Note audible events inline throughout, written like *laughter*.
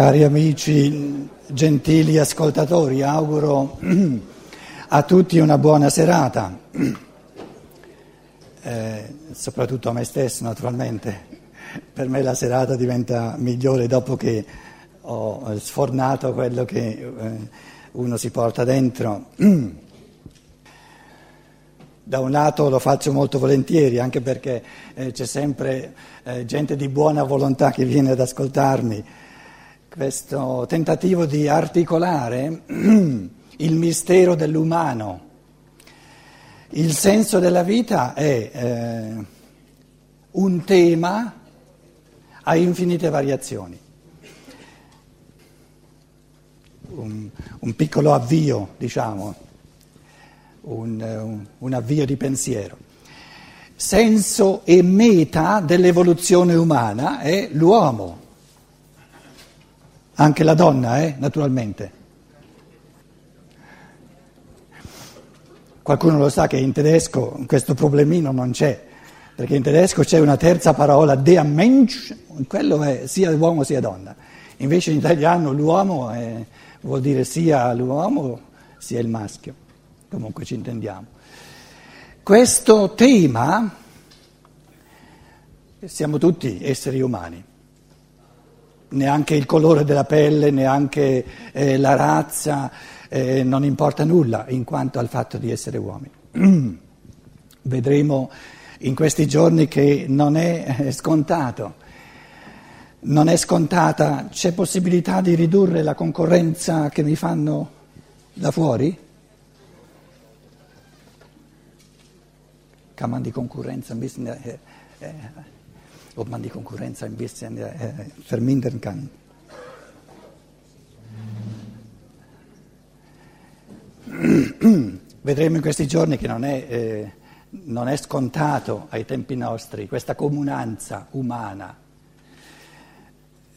Cari amici, gentili ascoltatori, auguro *clears throat* a tutti una buona serata, *clears throat* eh, soprattutto a me stesso naturalmente. Per me la serata diventa migliore dopo che ho sfornato quello che eh, uno si porta dentro. *clears throat* Da un lato lo faccio molto volentieri, anche perché eh, c'è sempre eh, gente di buona volontà che viene ad ascoltarmi. Questo tentativo di articolare *clears throat* il mistero dell'umano. Il senso della vita è eh, un tema a infinite variazioni. Un, un piccolo avvio, diciamo un, un, un avvio di pensiero. Senso e meta dell'evoluzione umana è l'uomo, anche la donna, eh, naturalmente. Qualcuno lo sa che in tedesco questo problemino non c'è, perché in tedesco c'è una terza parola, der Mensch, quello è sia uomo sia donna. Invece in italiano l'uomo è, vuol dire sia l'uomo sia il maschio comunque ci intendiamo. Questo tema, siamo tutti esseri umani, neanche il colore della pelle, neanche eh, la razza, eh, non importa nulla in quanto al fatto di essere uomini. *clears throat* Vedremo in questi giorni che non è eh, scontato, non è scontata, c'è possibilità di ridurre la concorrenza che mi fanno da fuori? man die Konkurrenz ein bisschen, äh, äh, ob man die Konkurrenz ein bisschen äh, vermindern kann. *clears throat* Vedremo in questi giorni che non è, eh, non è scontato ai tempi nostri questa comunanza umana.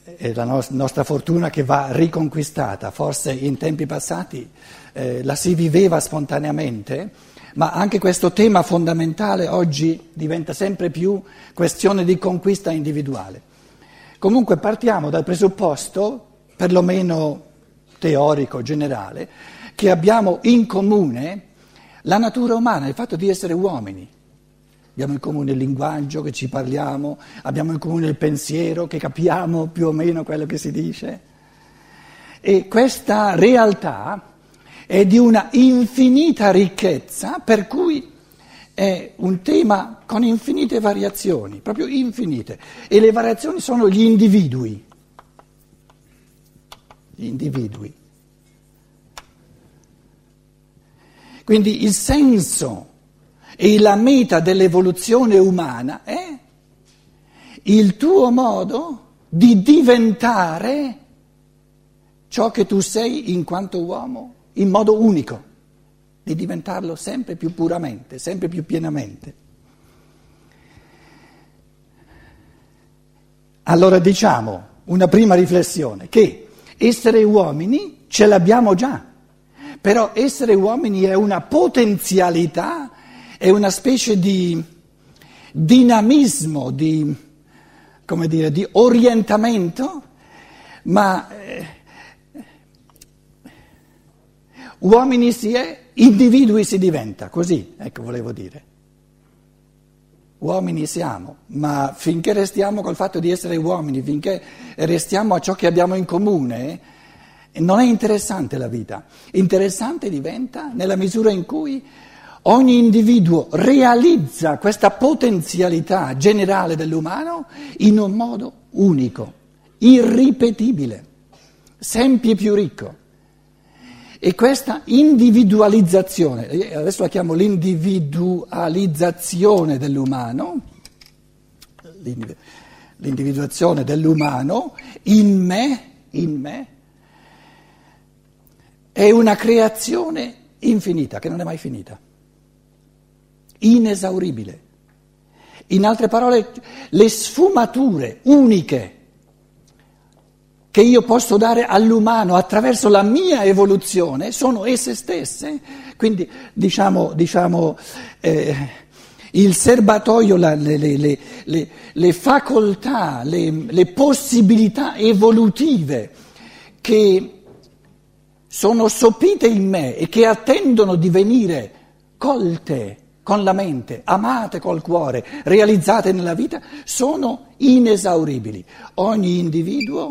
È la no- nostra fortuna che va riconquistata. Forse in tempi passati eh, la si viveva spontaneamente ma anche questo tema fondamentale oggi diventa sempre più questione di conquista individuale. Comunque partiamo dal presupposto, perlomeno teorico, generale, che abbiamo in comune la natura umana, il fatto di essere uomini. Abbiamo in comune il linguaggio che ci parliamo, abbiamo in comune il pensiero che capiamo più o meno quello che si dice. E questa realtà è di una infinita ricchezza, per cui è un tema con infinite variazioni, proprio infinite, e le variazioni sono gli individui. Gli individui. Quindi il senso e la meta dell'evoluzione umana è il tuo modo di diventare ciò che tu sei in quanto uomo in modo unico, di diventarlo sempre più puramente, sempre più pienamente. Allora diciamo una prima riflessione, che essere uomini ce l'abbiamo già, però essere uomini è una potenzialità, è una specie di dinamismo, di, dire, di orientamento, ma... Eh, Uomini si è, individui si diventa, così, ecco volevo dire. Uomini siamo, ma finché restiamo col fatto di essere uomini, finché restiamo a ciò che abbiamo in comune, non è interessante la vita. Interessante diventa nella misura in cui ogni individuo realizza questa potenzialità generale dell'umano in un modo unico, irripetibile, sempre più ricco. E questa individualizzazione, adesso la chiamo l'individualizzazione dell'umano, l'individuazione dell'umano in me, in me, è una creazione infinita, che non è mai finita, inesauribile. In altre parole, le sfumature uniche che io posso dare all'umano attraverso la mia evoluzione sono esse stesse. Quindi diciamo, diciamo eh, il serbatoio, la, le, le, le, le, facoltà, le possibilità evolutive che sono sopite in me e che attendono di venire colte con la mente, amate col cuore, realizzate nella vita, sono inesauribili. Ogni individuo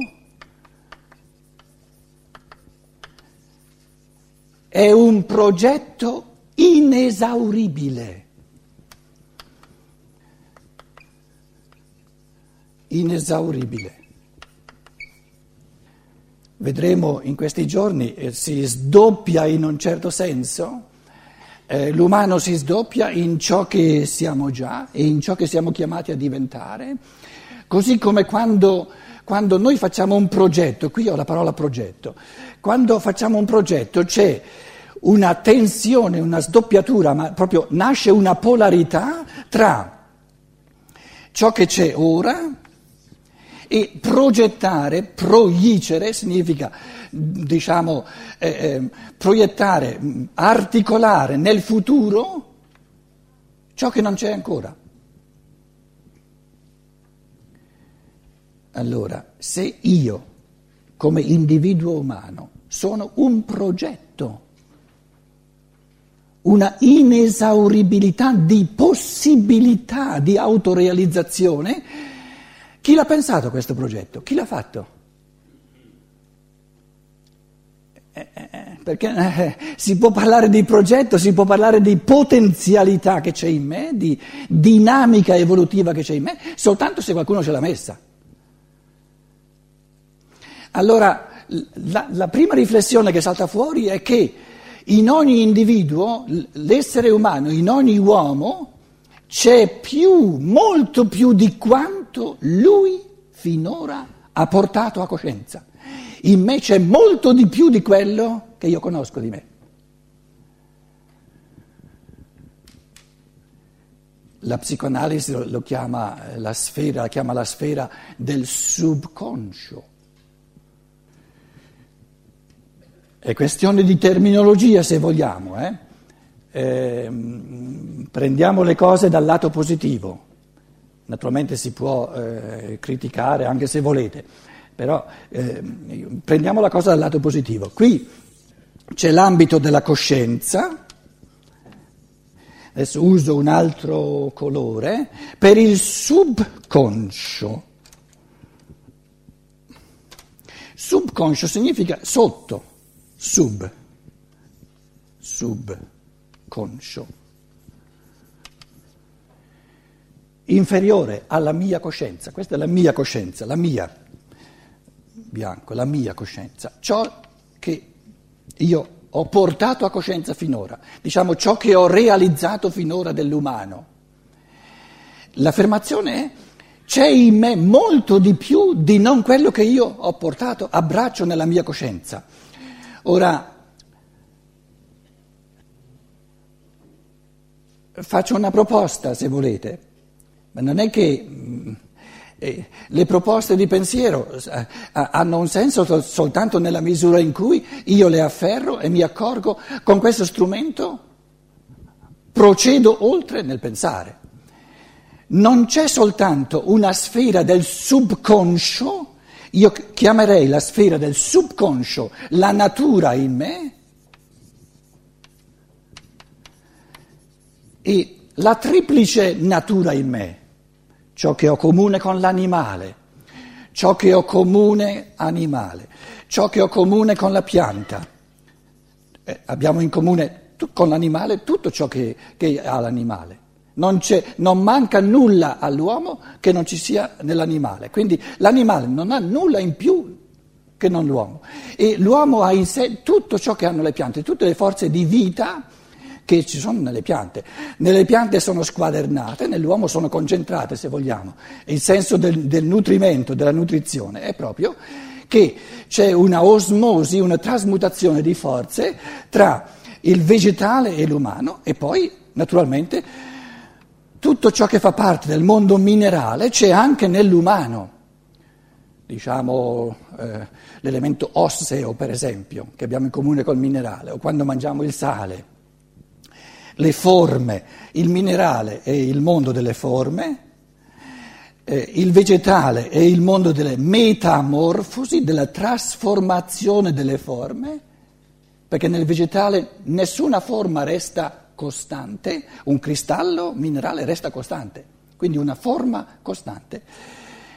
è un progetto inesauribile. Inesauribile. Vedremo in questi giorni, eh, si sdoppia in un certo senso eh, l'umano si sdoppia in ciò che siamo già e in ciò che siamo chiamati a diventare, così come quando, quando noi facciamo un progetto, qui ho la parola progetto, quando facciamo un progetto c'è una tensione, una sdoppiatura, ma proprio nasce una polarità tra ciò che c'è ora e progettare, proyicere significa diciamo, eh, eh, proiettare, articolare nel futuro ciò che non c'è ancora. Allora, se io, come individuo umano, sono un progetto, una inesauribilità di possibilità di autorealizzazione, chi l'ha pensato questo progetto? Chi l'ha fatto? Eh, eh, eh, perché eh, si può parlare di progetto, si può parlare di potenzialità che c'è in me, di dinamica evolutiva che c'è in me, soltanto se qualcuno ce l'ha messa. Allora, la, la prima riflessione che salta fuori è che in ogni individuo, l'essere umano, in ogni uomo, c'è più, molto più di quanto lui finora ha portato a coscienza. In me c'è molto di più di quello che io conosco di me. La psicoanalisi lo, chiama la sfera, la chiama la sfera del subconscio. È questione di terminologia se vogliamo. Eh? Eh, prendiamo le cose dal lato positivo. Naturalmente si può eh, criticare anche se volete. Però eh, prendiamo la cosa dal lato positivo. Qui c'è l'ambito della coscienza, adesso uso un altro colore, per il subconscio. Subconscio significa sotto, sub, subconscio. Inferiore alla mia coscienza, questa è la mia coscienza, la mia bianco, la mia coscienza, ciò che io ho portato a coscienza finora, diciamo ciò che ho realizzato finora dell'umano. L'affermazione è c'è in me molto di più di non quello che io ho portato a braccio nella mia coscienza. Ora, faccio una proposta se volete, ma non è che mm, le proposte di pensiero eh, hanno un senso soltanto nella misura in cui io le afferro e mi accorgo con questo strumento procedo oltre nel pensare. Non c'è soltanto una sfera del subconscio, io chiamerei la sfera del subconscio la natura in me e la triplice natura in me ciò che ho comune con l'animale, ciò che ho comune animale, ciò che ho comune con la pianta. Eh, abbiamo in comune con l'animale tutto ciò che, che ha l'animale. Non, non, manca nulla all'uomo che non ci sia nell'animale. Quindi l'animale non ha nulla in più che non l'uomo. E l'uomo ha in sé tutto ciò che hanno le piante, tutte le forze di vita che ci sono nelle piante. Nelle piante sono squadernate, nell'uomo sono concentrate, se vogliamo. Il senso del, del nutrimento, della nutrizione è proprio che c'è una osmosi, una trasmutazione di forze tra il vegetale e l'umano e poi, naturalmente, tutto ciò che fa parte del mondo minerale c'è anche nell'umano. Diciamo eh, l'elemento osseo, per esempio, che abbiamo in comune col minerale, o quando mangiamo il sale le forme, il minerale e il mondo delle forme, eh, il vegetale è il mondo delle metamorfosi, della trasformazione delle forme, perché nel vegetale nessuna forma resta costante, un cristallo minerale resta costante, quindi una forma costante.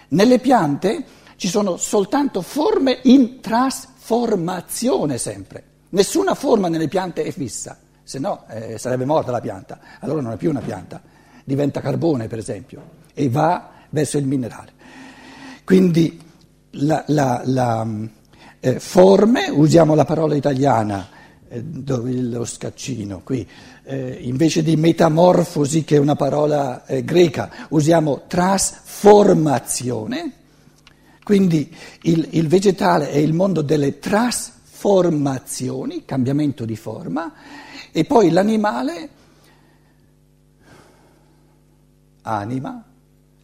Nelle piante ci sono soltanto forme in trasformazione sempre, nessuna forma nelle piante è fissa, se no eh, sarebbe morta la pianta, allora non è più una pianta, diventa carbone per esempio e va verso il minerale. Quindi la, la, la eh, forme, usiamo la parola italiana, eh, lo scaccino qui, eh, invece di metamorfosi che è una parola eh, greca, usiamo trasformazione, quindi il, il vegetale è il mondo delle trasformazioni, cambiamento di forma, e poi l'animale, anima,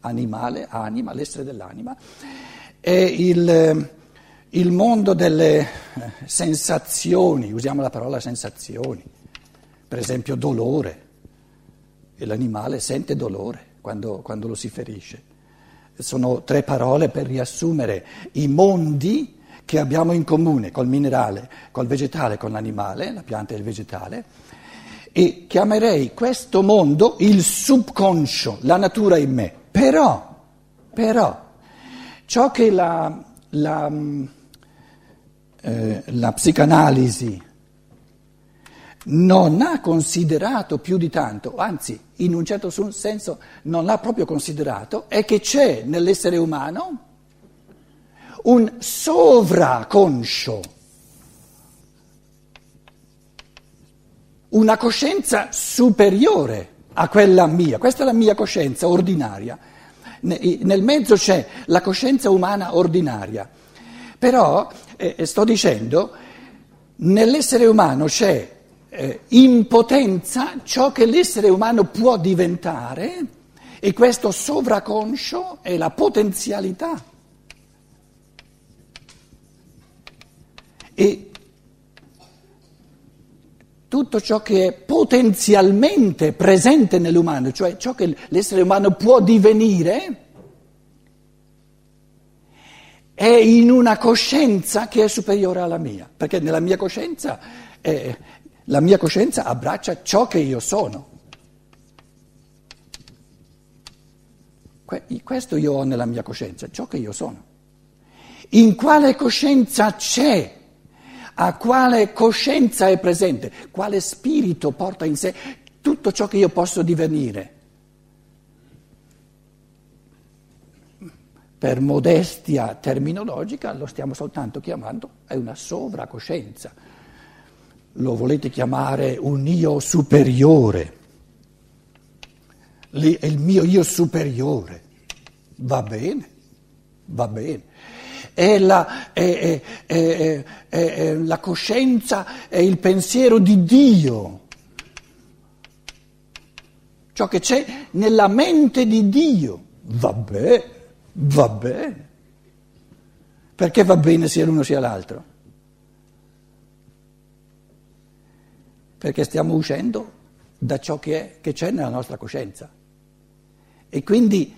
animale, anima, l'essere dell'anima, è il, il mondo delle eh, sensazioni, usiamo la parola sensazioni, per esempio dolore, e l'animale sente dolore quando, quando lo si ferisce. Sono tre parole per riassumere i mondi che abbiamo in comune col minerale, col vegetale, con l'animale, la pianta e il vegetale, e chiamerei questo mondo il subconscio, la natura in me. Però, però, ciò che la, la, eh, la psicanalisi non ha considerato più di tanto, anzi in un certo senso non l'ha proprio considerato, è che c'è nell'essere umano un sovraconscio, una coscienza superiore a quella mia, questa è la mia coscienza ordinaria. Nel mezzo c'è la coscienza umana ordinaria. Però, eh, eh, sto dicendo, nell'essere umano c'è eh, in potenza ciò che l'essere umano può diventare e questo sovraconscio è la potenzialità. E tutto ciò che è potenzialmente presente nell'umano, cioè ciò che l'essere umano può divenire, è in una coscienza che è superiore alla mia, perché nella mia coscienza, eh, la mia coscienza abbraccia ciò che io sono. Questo io ho nella mia coscienza, ciò che io sono. In quale coscienza c'è a quale coscienza è presente, quale spirito porta in sé tutto ciò che io posso divenire. Per modestia terminologica lo stiamo soltanto chiamando, è una sovracoscienza. Lo volete chiamare un io superiore. È il mio io superiore. Va bene, va bene è la, è, è, è, la coscienza, è il pensiero di Dio. Ciò che c'è nella mente di Dio. Va bene, va bene. Perché va bene sia l'uno sia l'altro? Perché stiamo uscendo da ciò che, è, che c'è nella nostra coscienza. E quindi,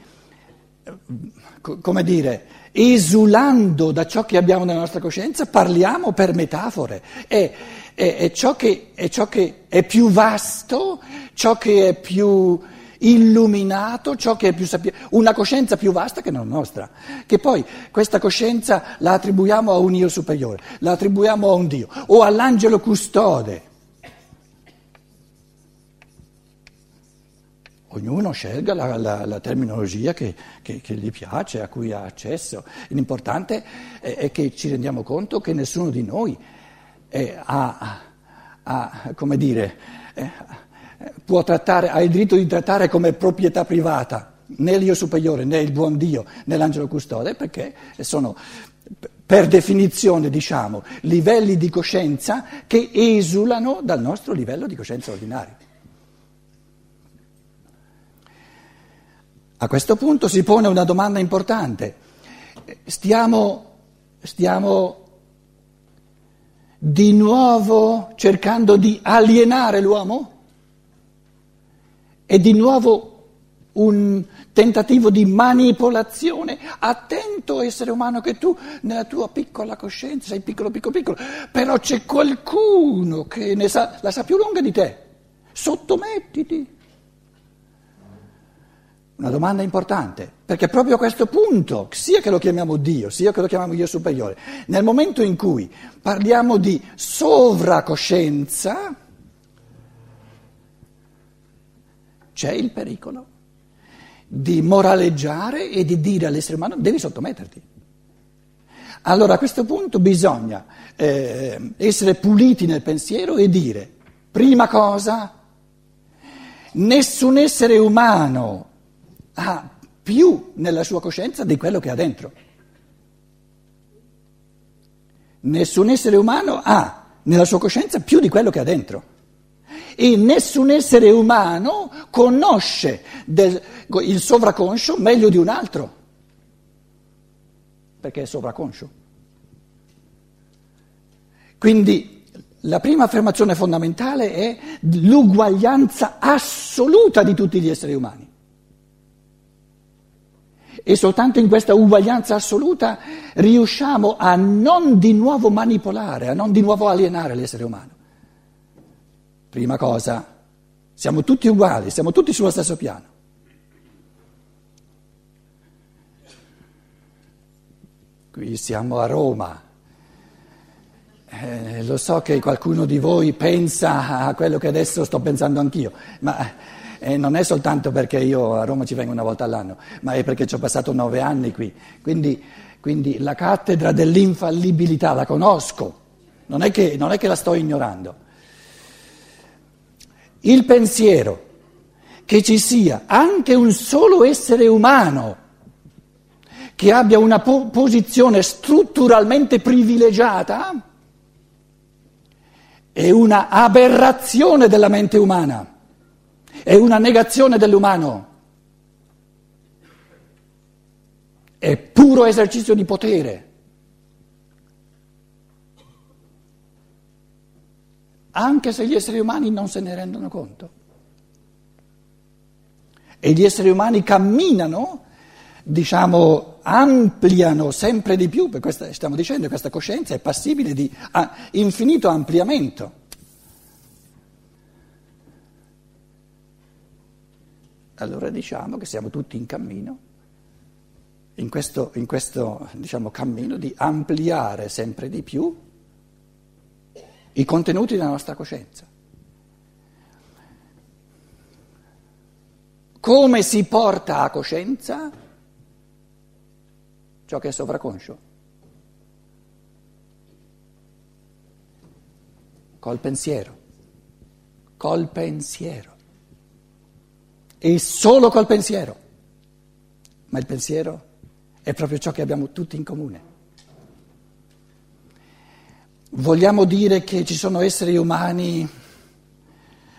come dire, esulando da ciò che abbiamo nella nostra coscienza, parliamo per metafore. È, è, è, ciò, che, ciò che è più vasto, ciò che è più illuminato, ciò che è più sapiente, una coscienza più vasta che non nostra, che poi questa coscienza la attribuiamo a un io superiore, la attribuiamo a un Dio o all'angelo custode. Ognuno scelga la, la, la terminologia che, che, che, gli piace, a cui ha accesso. L'importante è, è che ci rendiamo conto che nessuno di noi è, ha, ha, come dire, è, può trattare, ha il diritto di trattare come proprietà privata né l'io superiore, né il buon Dio, né l'angelo custode, perché sono per definizione, diciamo, livelli di coscienza che esulano dal nostro livello di coscienza ordinario. A questo punto si pone una domanda importante. Stiamo, stiamo di nuovo cercando di alienare l'uomo? E di nuovo un tentativo di manipolazione. Attento essere umano che tu nella tua piccola coscienza sei piccolo, piccolo, piccolo, però c'è qualcuno che ne sa, la sa più lunga di te. Sottomettiti. Una domanda importante, perché proprio a questo punto, sia che lo chiamiamo Dio, sia che lo chiamiamo Dio superiore, nel momento in cui parliamo di sovracoscienza, c'è il pericolo di moraleggiare e di dire all'essere umano devi sottometterti. Allora a questo punto bisogna eh, essere puliti nel pensiero e dire, prima cosa, nessun essere umano ha più nella sua coscienza di quello che ha dentro. Nessun essere umano ha nella sua coscienza più di quello che ha dentro. E nessun essere umano conosce del, il sovraconscio meglio di un altro, perché è sovraconscio. Quindi la prima affermazione fondamentale è l'uguaglianza assoluta di tutti gli esseri umani. E soltanto in questa uguaglianza assoluta riusciamo a non di nuovo manipolare, a non di nuovo alienare l'essere umano. Prima cosa, siamo tutti uguali, siamo tutti sullo stesso piano. Qui siamo a Roma. Eh, lo so che qualcuno di voi pensa a quello che adesso sto pensando anch'io, ma e non è soltanto perché io a Roma ci vengo una volta all'anno, ma è perché ci ho passato nove anni qui. Quindi, quindi la cattedra dell'infallibilità la conosco, non è, che, non è che la sto ignorando. Il pensiero che ci sia anche un solo essere umano che abbia una po- posizione strutturalmente privilegiata è una aberrazione della mente umana è una negazione dell'umano, è puro esercizio di potere. Anche se gli esseri umani non se ne rendono conto. E gli esseri umani camminano, diciamo, ampliano sempre di più, per stiamo dicendo che questa coscienza è passibile di infinito ampliamento. allora diciamo che siamo tutti in cammino, in questo, in questo diciamo, cammino di ampliare sempre di più i contenuti della nostra coscienza. Come si porta a coscienza ciò che è sovraconscio? Col pensiero, col pensiero e solo col pensiero. Ma il pensiero è proprio ciò che abbiamo tutti in comune. Vogliamo dire che ci sono esseri umani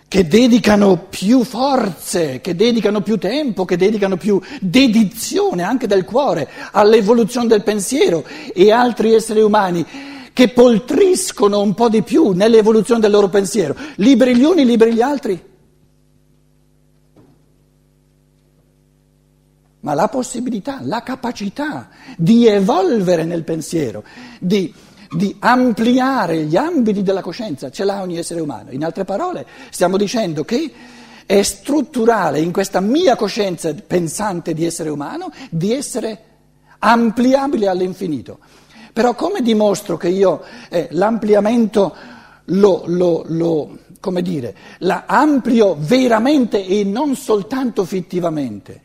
che dedicano più forze, che dedicano più tempo, che dedicano più dedizione anche del cuore all'evoluzione del pensiero e altri esseri umani che poltriscono un po' di più nell'evoluzione del loro pensiero, liberi gli uni, liberi gli altri. ma la possibilità, la capacità di evolvere nel pensiero, di, di, ampliare gli ambiti della coscienza, ce l'ha ogni essere umano. In altre parole, stiamo dicendo che è strutturale in questa mia coscienza pensante di essere umano di essere ampliabile all'infinito. Però come dimostro che io eh, l'ampliamento lo, lo, lo, come dire, la amplio veramente e non soltanto fittivamente?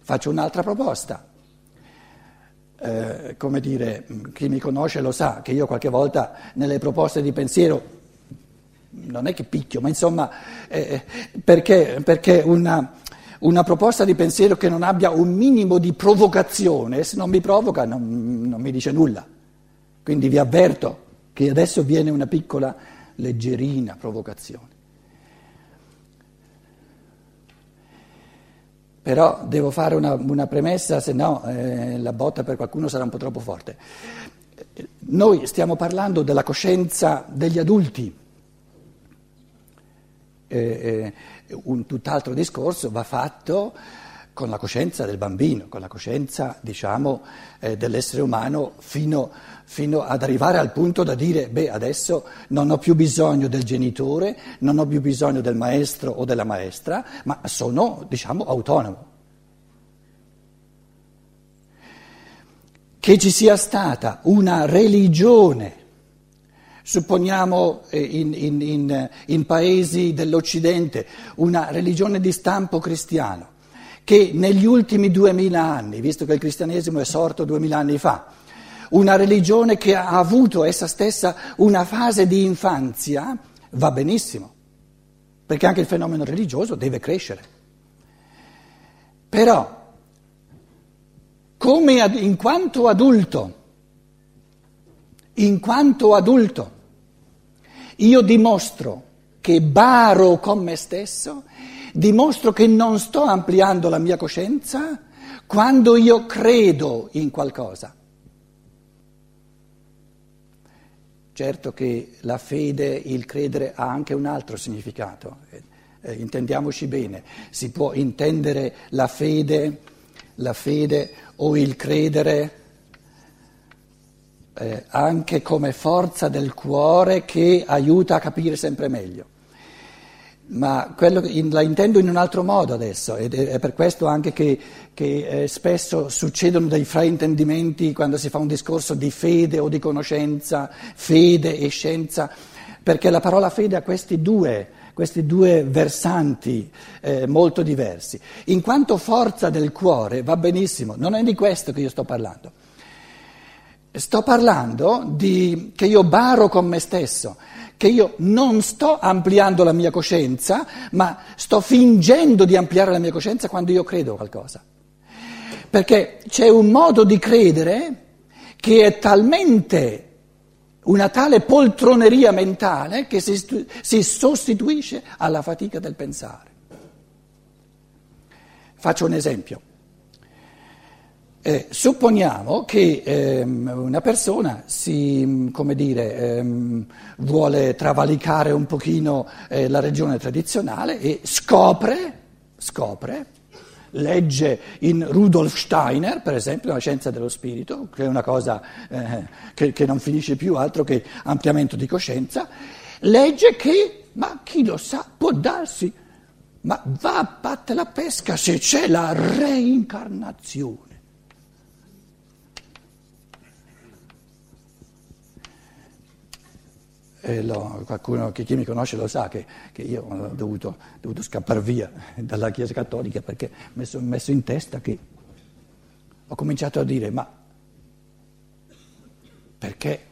Faccio un'altra proposta. Eh, come dire, chi mi conosce lo sa che io qualche volta nelle proposte di pensiero, non è che picchio, ma insomma, eh, perché, perché una, una, proposta di pensiero che non abbia un minimo di provocazione, se non mi provoca non, non mi dice nulla. Quindi vi avverto che adesso viene una piccola, leggerina provocazione. Però devo fare una, una premessa, se no eh, la botta per qualcuno sarà un po' troppo forte. Noi stiamo parlando della coscienza degli adulti eh, eh, un tutt'altro discorso va fatto con la coscienza del bambino, con la coscienza diciamo, eh, dell'essere umano fino, fino, ad arrivare al punto da dire beh adesso non ho più bisogno del genitore, non ho più bisogno del maestro o della maestra, ma sono diciamo autonomo. Che ci sia stata una religione Supponiamo eh, in, in, in, in, paesi dell'Occidente una religione di stampo cristiano che negli ultimi duemila anni, visto che il cristianesimo è sorto duemila anni fa, una religione che ha avuto essa stessa una fase di infanzia, va benissimo, perché anche il fenomeno religioso deve crescere. Però, come ad, in quanto adulto, in quanto adulto, io dimostro che baro con me stesso, dimostro che non sto ampliando la mia coscienza quando io credo in qualcosa. Certo che la fede, il credere ha anche un altro significato, eh, intendiamoci bene, si può intendere la fede, la fede o il credere eh, anche come forza del cuore che aiuta a capire sempre meglio. Ma quello, in, la intendo in un altro modo adesso ed è, per questo anche che, che eh, spesso succedono dei fraintendimenti quando si fa un discorso di fede o di conoscenza, fede e scienza, perché la parola fede ha questi due, questi due versanti eh, molto diversi. In quanto forza del cuore va benissimo, non è di questo che io sto parlando. Sto parlando di che io baro con me stesso, che io non sto ampliando la mia coscienza, ma sto fingendo di ampliare la mia coscienza quando io credo qualcosa. Perché c'è un modo di credere che è talmente una tale poltroneria mentale che si, si sostituisce alla fatica del pensare. Faccio un esempio. Eh, supponiamo che ehm, una persona si, dire, ehm, vuole travalicare un pochino eh, la regione tradizionale e scopre, scopre, legge in Rudolf Steiner, per esempio, la scienza dello spirito, che è una cosa eh, che, che non finisce più altro che ampliamento di coscienza, legge che, ma chi lo sa, può darsi, ma va a batte la pesca se c'è la reincarnazione. Eh, lo, qualcuno che chi mi conosce lo sa che, che io ho dovuto, dovuto, scappare via *laughs* dalla Chiesa Cattolica perché mi sono messo in testa che ho cominciato a dire ma perché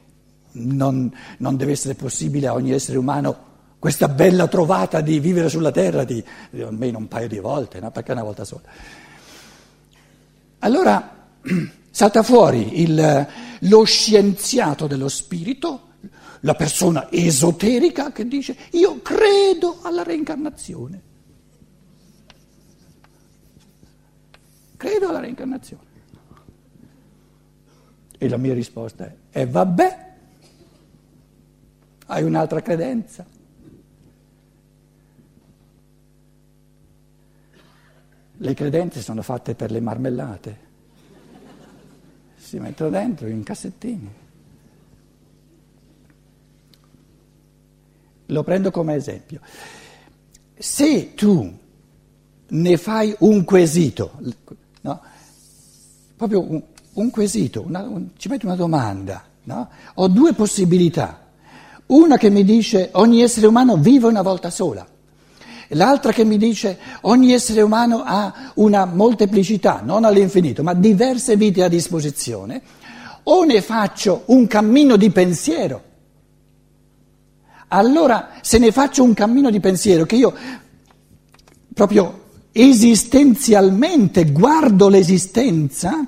non, non deve essere possibile a ogni essere umano questa bella trovata di vivere sulla terra di, almeno un paio di volte, no? perché una volta sola. Allora *clears throat* salta fuori il, lo scienziato dello spirito la persona esoterica che dice io credo alla reincarnazione. Credo alla reincarnazione. E la mia risposta è, e eh, vabbè, hai un'altra credenza. Le credenze sono fatte per le marmellate, si mettono dentro in cassettini. Lo prendo come esempio. Se tu ne fai un quesito, no? proprio un, un quesito, una, un, ci metti una domanda, no? ho due possibilità. Una che mi dice ogni essere umano vive una volta sola, l'altra che mi dice ogni essere umano ha una molteplicità, non all'infinito, ma diverse vite a disposizione, o ne faccio un cammino di pensiero allora se ne faccio un cammino di pensiero che io proprio esistenzialmente guardo l'esistenza,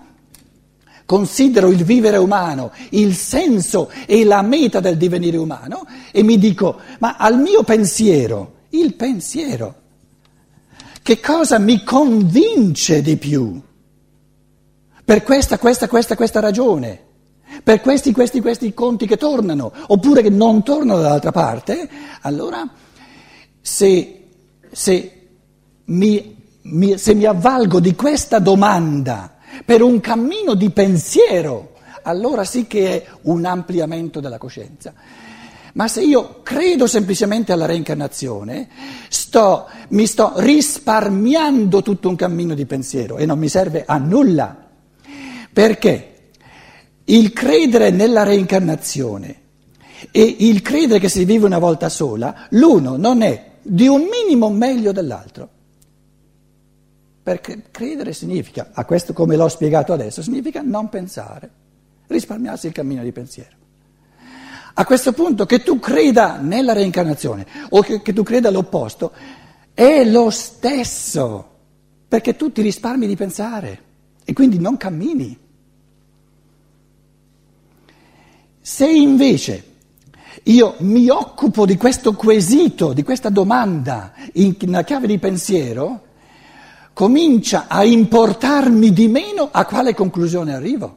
considero il vivere umano, il senso e la meta del divenire umano e mi dico, ma al mio pensiero, il pensiero, che cosa mi convince di più? Per questa, questa, questa, questa ragione per questi, questi, questi conti che tornano, oppure che non tornano dall'altra parte, allora se se mi, mi, se mi avvalgo di questa domanda per un cammino di pensiero, allora sì che è un ampliamento della coscienza. Ma se io credo semplicemente alla reincarnazione, sto, mi sto risparmiando tutto un cammino di pensiero e non mi serve a nulla. Perché il credere nella reincarnazione e il credere che si vive una volta sola, l'uno non è di un minimo meglio dell'altro. Perché credere significa, a questo come l'ho spiegato adesso, significa non pensare, risparmiarsi il cammino di pensiero. A questo punto che tu creda nella reincarnazione o che, che tu creda l'opposto, è lo stesso, perché tu ti risparmi di pensare e quindi non cammini. Se invece io mi occupo di questo quesito, di questa domanda in una chiave di pensiero, comincia a importarmi di meno a quale conclusione arrivo.